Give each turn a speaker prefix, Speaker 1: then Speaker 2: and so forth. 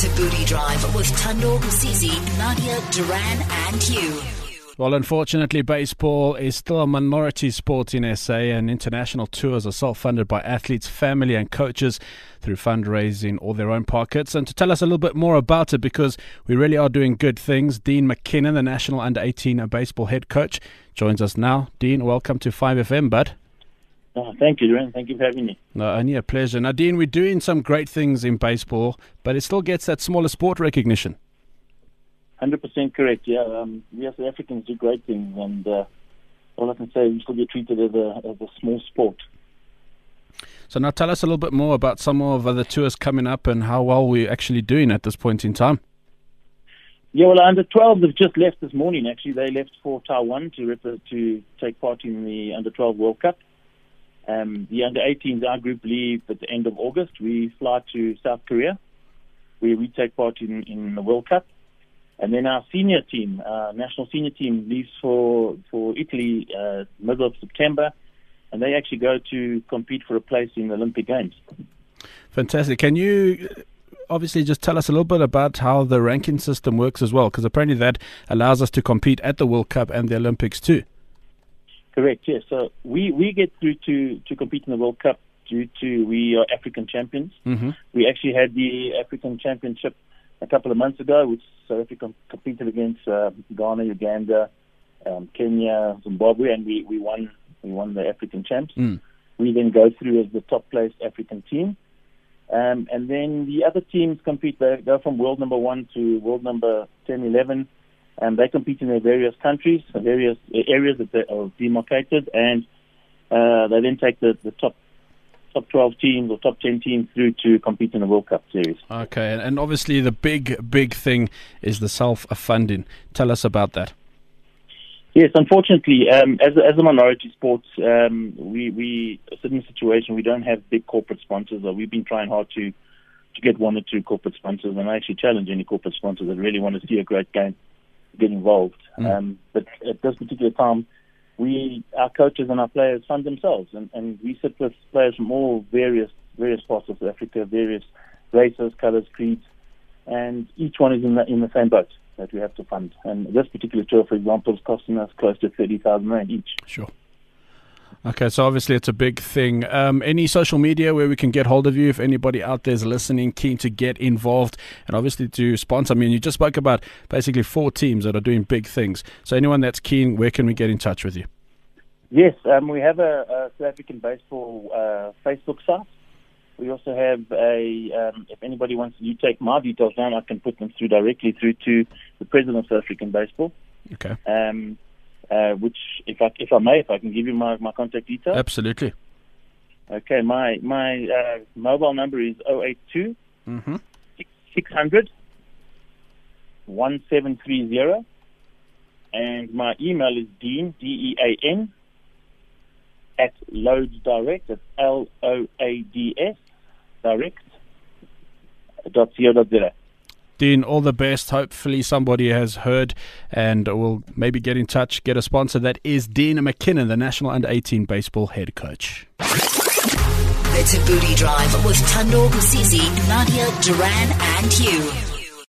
Speaker 1: It's Thabooty drive with Tando Kusizi, Nadia Duran, and you.
Speaker 2: Well, unfortunately, baseball is still a minority sport in SA, and international tours are self funded by athletes, family, and coaches through fundraising or their own pockets. And to tell us a little bit more about it, because we really are doing good things, Dean McKinnon, the national under 18 baseball head coach, joins us now. Dean, welcome to 5FM, bud.
Speaker 3: Oh, thank you, Duran. Thank you for having me.
Speaker 2: No, only a pleasure. Now, Dean, we're doing some great things in baseball, but it still gets that smaller sport recognition.
Speaker 3: Hundred percent correct. Yeah, um, we as Africans do great things, and uh, all I can say, is we still get treated as a as a small sport.
Speaker 2: So now, tell us a little bit more about some of the tours coming up and how well we're actually doing at this point in time.
Speaker 3: Yeah, well, under 12 have just left this morning. Actually, they left for Taiwan to to take part in the under 12 World Cup. Um, the under 18s, our group leave at the end of August. We fly to South Korea, where we take part in, in the World Cup. And then our senior team, uh, national senior team, leaves for for Italy uh, middle of September, and they actually go to compete for a place in the Olympic Games.
Speaker 2: Fantastic. Can you obviously just tell us a little bit about how the ranking system works as well? Because apparently that allows us to compete at the World Cup and the Olympics too.
Speaker 3: Correct. Yes. So we we get through to to compete in the World Cup due to we are African champions.
Speaker 2: Mm-hmm.
Speaker 3: We actually had the African Championship a couple of months ago, which South Africa competed against uh, Ghana, Uganda, um, Kenya, Zimbabwe, and we, we won we won the African champs.
Speaker 2: Mm.
Speaker 3: We then go through as the top placed African team. Um, and then the other teams compete. They go from world number one to world number 10, 11, and they compete in their various countries, various areas that they are demarcated, and uh, they then take the, the top top 12 teams or top 10 teams through to compete in the World Cup series.
Speaker 2: Okay, and obviously the big, big thing is the self funding. Tell us about that.
Speaker 3: Yes, unfortunately, um, as, a, as a minority sport, um, we, we are in a situation we don't have big corporate sponsors. Or we've been trying hard to, to get one or two corporate sponsors, and I actually challenge any corporate sponsors that really want to see a great game get involved.
Speaker 2: Mm.
Speaker 3: Um, but at this particular time, we our coaches and our players fund themselves, and, and we sit with players from all various various parts of Africa, various races, colours, creeds, and each one is in the in the same boat that we have to fund. And this particular tour, for example, is costing us close to thirty thousand rand each.
Speaker 2: Sure. Okay, so obviously it's a big thing. Um, any social media where we can get hold of you if anybody out there is listening, keen to get involved, and obviously to sponsor. I mean, you just spoke about basically four teams that are doing big things. So anyone that's keen, where can we get in touch with you?
Speaker 3: Yes, um, we have a, a South African baseball uh, Facebook site. We also have a. Um, if anybody wants, you take my details down, I can put them through directly through to the president of South African baseball.
Speaker 2: Okay.
Speaker 3: Um, uh, which, if I if I may, if I can give you my, my contact details.
Speaker 2: Absolutely.
Speaker 3: Okay, my my uh, mobile number is 082
Speaker 2: Mm-hmm.
Speaker 3: 600 1730 and my email is dean d e a n at loads direct that's l o a d s direct dot co dot.
Speaker 2: Dean, all the best. Hopefully, somebody has heard and will maybe get in touch, get a sponsor. That is Dean McKinnon, the National Under 18 Baseball Head Coach.
Speaker 1: It's Thabooty drive with Tando Kusizi, Nadia Duran, and you.